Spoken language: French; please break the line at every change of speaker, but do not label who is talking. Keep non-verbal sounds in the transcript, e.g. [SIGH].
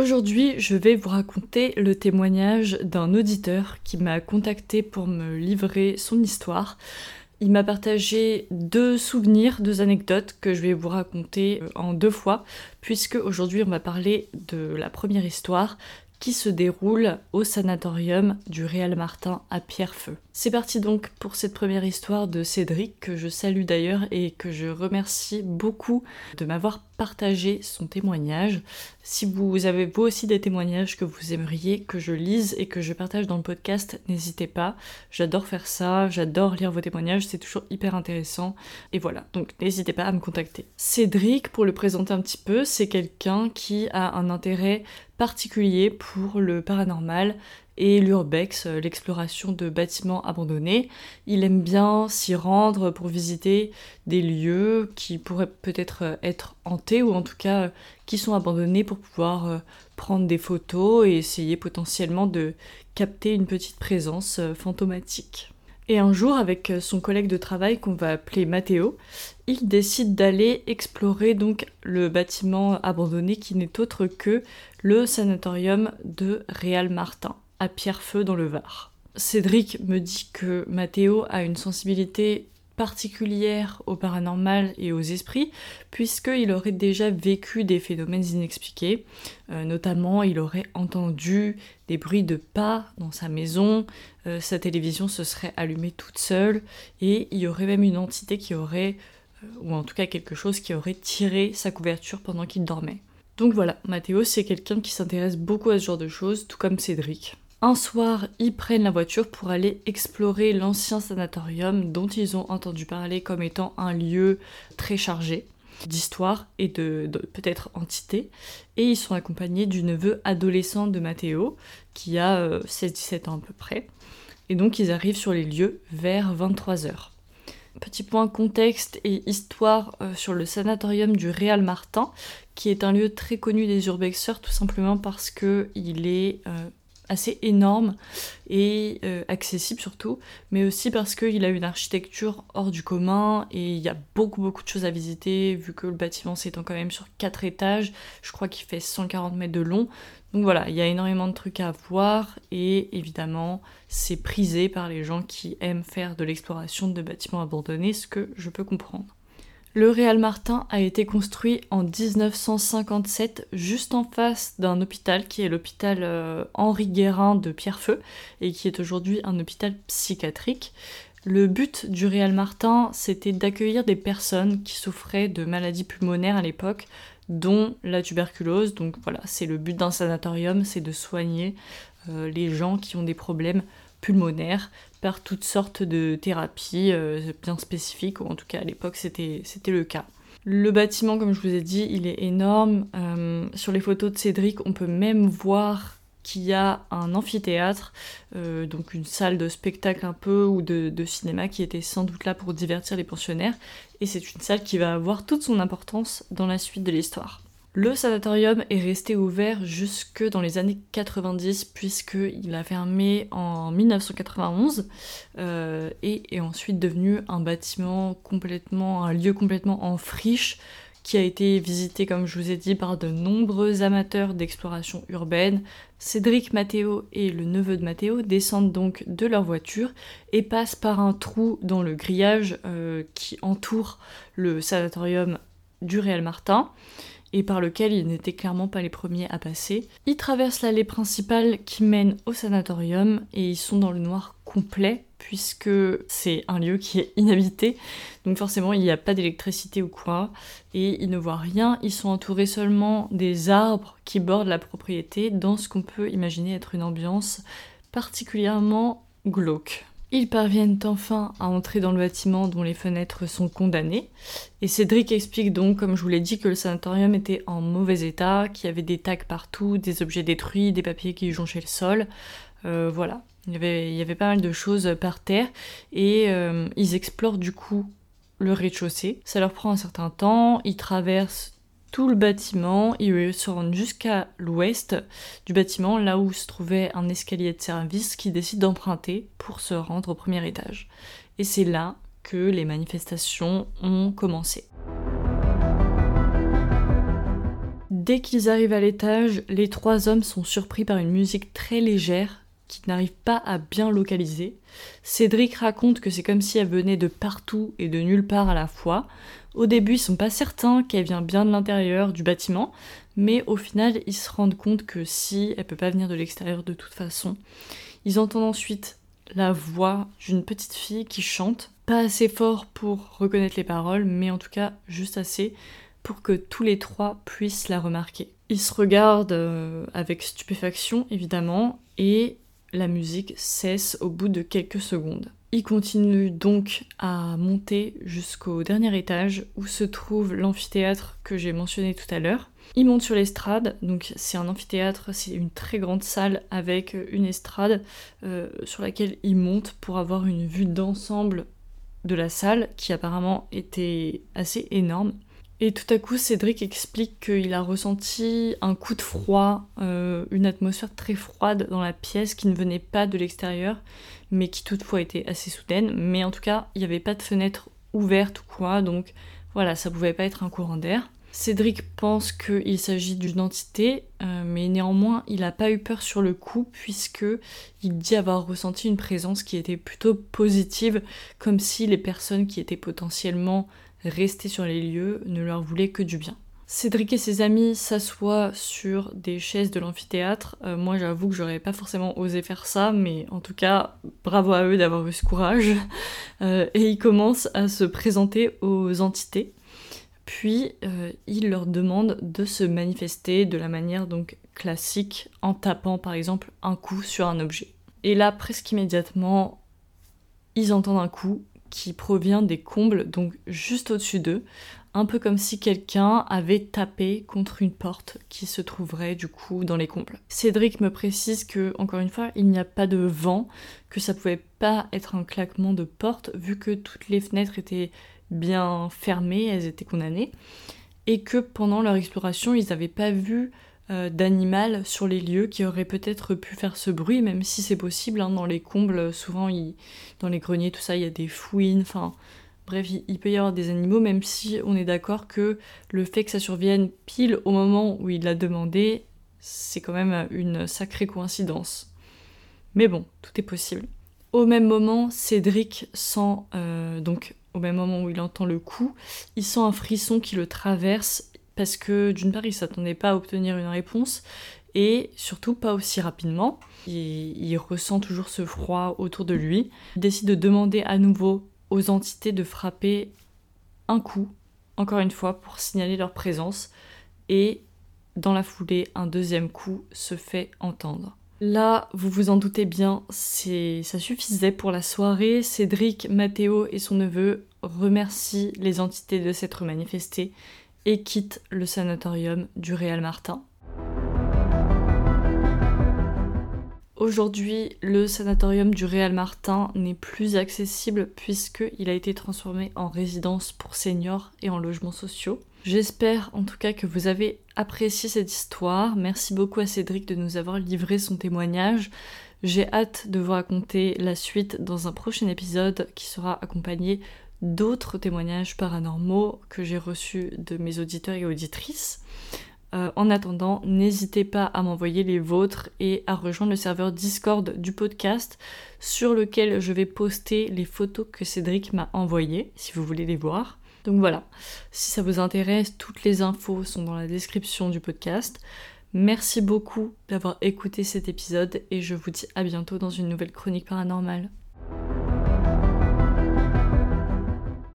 Aujourd'hui, je vais vous raconter le témoignage d'un auditeur qui m'a contacté pour me livrer son histoire. Il m'a partagé deux souvenirs, deux anecdotes que je vais vous raconter euh, en deux fois, puisque aujourd'hui on va parler de la première histoire qui se déroule au sanatorium du Réal Martin à Pierrefeu. C'est parti donc pour cette première histoire de Cédric, que je salue d'ailleurs et que je remercie beaucoup de m'avoir partagé son témoignage. Si vous avez vous aussi des témoignages que vous aimeriez que je lise et que je partage dans le podcast, n'hésitez pas. J'adore faire ça, j'adore lire vos témoignages, c'est toujours hyper intéressant. Et voilà, donc n'hésitez pas à me contacter. Cédric, pour le présenter un petit peu, c'est quelqu'un qui a un intérêt particulier pour le paranormal et l'urbex, euh, l'exploration de bâtiments abandonnés. Il aime bien s'y rendre pour visiter des lieux qui pourraient peut-être euh, être hantés ou en tout cas euh, qui sont abandonnés pour pouvoir prendre des photos et essayer potentiellement de capter une petite présence fantomatique. Et un jour, avec son collègue de travail qu'on va appeler Matteo, il décide d'aller explorer donc le bâtiment abandonné qui n'est autre que le sanatorium de Réal Martin à Pierrefeu dans le Var. Cédric me dit que Mathéo a une sensibilité particulière au paranormal et aux esprits, puisqu'il aurait déjà vécu des phénomènes inexpliqués. Euh, notamment, il aurait entendu des bruits de pas dans sa maison, euh, sa télévision se serait allumée toute seule, et il y aurait même une entité qui aurait, euh, ou en tout cas quelque chose qui aurait tiré sa couverture pendant qu'il dormait. Donc voilà, Mathéo, c'est quelqu'un qui s'intéresse beaucoup à ce genre de choses, tout comme Cédric. Un soir, ils prennent la voiture pour aller explorer l'ancien sanatorium dont ils ont entendu parler comme étant un lieu très chargé d'histoire et de, peut-être entité. Et ils sont accompagnés du neveu adolescent de Matteo, qui a 16-17 euh, ans à peu près. Et donc ils arrivent sur les lieux vers 23h. Petit point contexte et histoire euh, sur le sanatorium du Réal Martin, qui est un lieu très connu des urbexeurs tout simplement parce qu'il est euh, assez énorme et euh, accessible surtout, mais aussi parce qu'il a une architecture hors du commun et il y a beaucoup beaucoup de choses à visiter vu que le bâtiment s'étend quand même sur 4 étages, je crois qu'il fait 140 mètres de long. Donc voilà, il y a énormément de trucs à voir et évidemment c'est prisé par les gens qui aiment faire de l'exploration de bâtiments abandonnés, ce que je peux comprendre. Le Réal Martin a été construit en 1957 juste en face d'un hôpital qui est l'hôpital euh, Henri Guérin de Pierrefeu et qui est aujourd'hui un hôpital psychiatrique. Le but du Réal Martin, c'était d'accueillir des personnes qui souffraient de maladies pulmonaires à l'époque, dont la tuberculose. Donc voilà, c'est le but d'un sanatorium, c'est de soigner euh, les gens qui ont des problèmes pulmonaires par toutes sortes de thérapies euh, bien spécifiques, ou en tout cas à l'époque c'était le cas. Le bâtiment, comme je vous ai dit, il est énorme. Euh, sur les photos de Cédric, on peut même voir qu'il y a un amphithéâtre, euh, donc une salle de spectacle un peu ou de, de, cinéma qui était sans doute là pour divertir les pensionnaires. Et c'est une salle qui va avoir toute son importance dans la suite de l'histoire. Le sanatorium est resté ouvert jusque dans les années 90 puisqu'il a fermé en 1991 euh, et est ensuite devenu un bâtiment complètement, un lieu complètement en friche qui a été visité, comme je vous ai dit, par de nombreux amateurs d'exploration urbaine. Cédric Matteo et le neveu de Matteo descendent donc de leur voiture et passent par un trou dans le grillage euh, qui entoure le sanatorium du Réal Martin et par lequel ils n'étaient clairement pas les premiers à passer. Ils traversent l'allée principale qui mène au sanatorium et ils sont dans le noir complet puisque c'est un lieu qui est inhabité, donc forcément il n'y a pas d'électricité ou quoi, et ils ne voient rien, ils sont entourés seulement des arbres qui bordent la propriété dans ce qu'on peut imaginer être une ambiance particulièrement glauque. Ils parviennent enfin à entrer dans le bâtiment dont les fenêtres sont condamnées. Et Cédric explique donc, comme je vous l'ai dit, que le sanatorium était en mauvais état, qu'il y avait des tags partout, des objets détruits, des papiers qui jonchaient le sol. Euh, voilà, il y, avait, pas mal de choses par terre. Et euh, ils explorent du coup le rez-de-chaussée. Ça leur prend un certain temps. Ils traversent tout le bâtiment. Ils se rendent jusqu'à l'ouest du bâtiment, là où se trouvait un escalier de service qu'ils décident d'emprunter pour se rendre au premier étage. Et c'est là que les manifestations ont commencé. Dès qu'ils arrivent à l'étage, les trois hommes sont surpris par une musique très légère qui n'arrive pas à bien localiser. Cédric raconte que c'est comme si elle venait de partout et de nulle part à la fois. Au début, ils sont pas certains qu'elle vient bien de l'intérieur du bâtiment, mais au final, ils se rendent compte que si, elle peut pas venir de l'extérieur de toute façon. Ils entendent ensuite la voix d'une petite fille qui chante, pas assez fort pour reconnaître les paroles, mais en tout cas juste assez pour que tous les trois puissent la remarquer. Ils se regardent euh, avec stupéfaction évidemment et la musique cesse au bout de quelques secondes. Ils continuent donc à monter jusqu'au dernier étage où se trouve l'amphithéâtre que j'ai mentionné tout à l'heure. Ils montent sur l'estrade, donc c'est un amphithéâtre, c'est une très grande salle avec une estrade euh, sur laquelle ils montent pour avoir une vue d'ensemble de la salle qui apparemment était assez énorme. Et tout à coup, Cédric explique qu'il a ressenti un coup de froid, euh, une atmosphère très froide dans la pièce qui ne venait pas de l'extérieur, mais qui toutefois était assez soudaine. Mais en tout cas, il n'y avait pas de fenêtre ouverte ou quoi, donc voilà, ça pouvait pas être un courant d'air. Cédric pense qu'il s'agit d'une entité, euh, mais néanmoins il n'a pas eu peur sur le coup puisque il dit avoir ressenti une présence qui était plutôt positive, comme si les personnes qui étaient potentiellement rester sur les lieux ne leur voulait que du bien. Cédric et ses amis s'assoient sur des chaises de l'amphithéâtre. Euh, moi, j'avoue que j'aurais pas forcément osé faire ça, mais en tout cas, bravo à eux d'avoir eu ce courage. [LAUGHS] Euh, et ils commencent à se présenter aux entités. Puis, euh, ils leur demandent de se manifester de la manière donc classique, en tapant par exemple un coup sur un objet. Et là, presque immédiatement, ils entendent un coup qui provient des combles, donc juste au-dessus d'eux, un peu comme si quelqu'un avait tapé contre une porte qui se trouverait du coup dans les combles. Cédric me précise que, encore une fois, il n'y a pas de vent, que ça pouvait pas être un claquement de porte vu que toutes les fenêtres étaient bien fermées, elles étaient condamnées, et que pendant leur exploration, ils n'avaient pas vu d'animal sur les lieux qui aurait peut-être pu faire ce bruit, même si c'est possible. Hein, dans les combles, souvent, dans les greniers, tout ça, il y a des fouines, enfin. Bref, il, peut y avoir des animaux, même si on est d'accord que le fait que ça survienne pile au moment où il l'a demandé, c'est quand même une sacrée coïncidence. Mais bon, tout est possible. Au même moment, Cédric sent, euh, donc au même moment où il entend le coup, il sent un frisson qui le traverse parce que d'une part, il s'attendait pas à obtenir une réponse et surtout pas aussi rapidement. Il, ressent toujours ce froid autour de lui. Il décide de demander à nouveau aux entités de frapper un coup, encore une fois, pour signaler leur présence. Et dans la foulée, un deuxième coup se fait entendre. Là, vous vous en doutez bien, ça suffisait pour la soirée. Cédric, Mathéo et son neveu remercient les entités de s'être manifestées et quitte le sanatorium du Réal Martin. Aujourd'hui, le sanatorium du Réal Martin n'est plus accessible puisqu'il a été transformé en résidence pour seniors et en logements sociaux. J'espère en tout cas que vous avez apprécié cette histoire. Merci beaucoup à Cédric de nous avoir livré son témoignage. J'ai hâte de vous raconter la suite dans un prochain épisode qui sera accompagné d'autres témoignages paranormaux que j'ai reçus de mes auditeurs et auditrices. Euh, en attendant, n'hésitez pas à m'envoyer les vôtres et à rejoindre le serveur Discord du podcast sur lequel je vais poster les photos que Cédric m'a envoyées, si vous voulez les voir. Donc voilà, si ça vous intéresse, toutes les infos sont dans la description du podcast. Merci beaucoup d'avoir écouté cet épisode et je vous dis à bientôt dans une nouvelle chronique paranormale.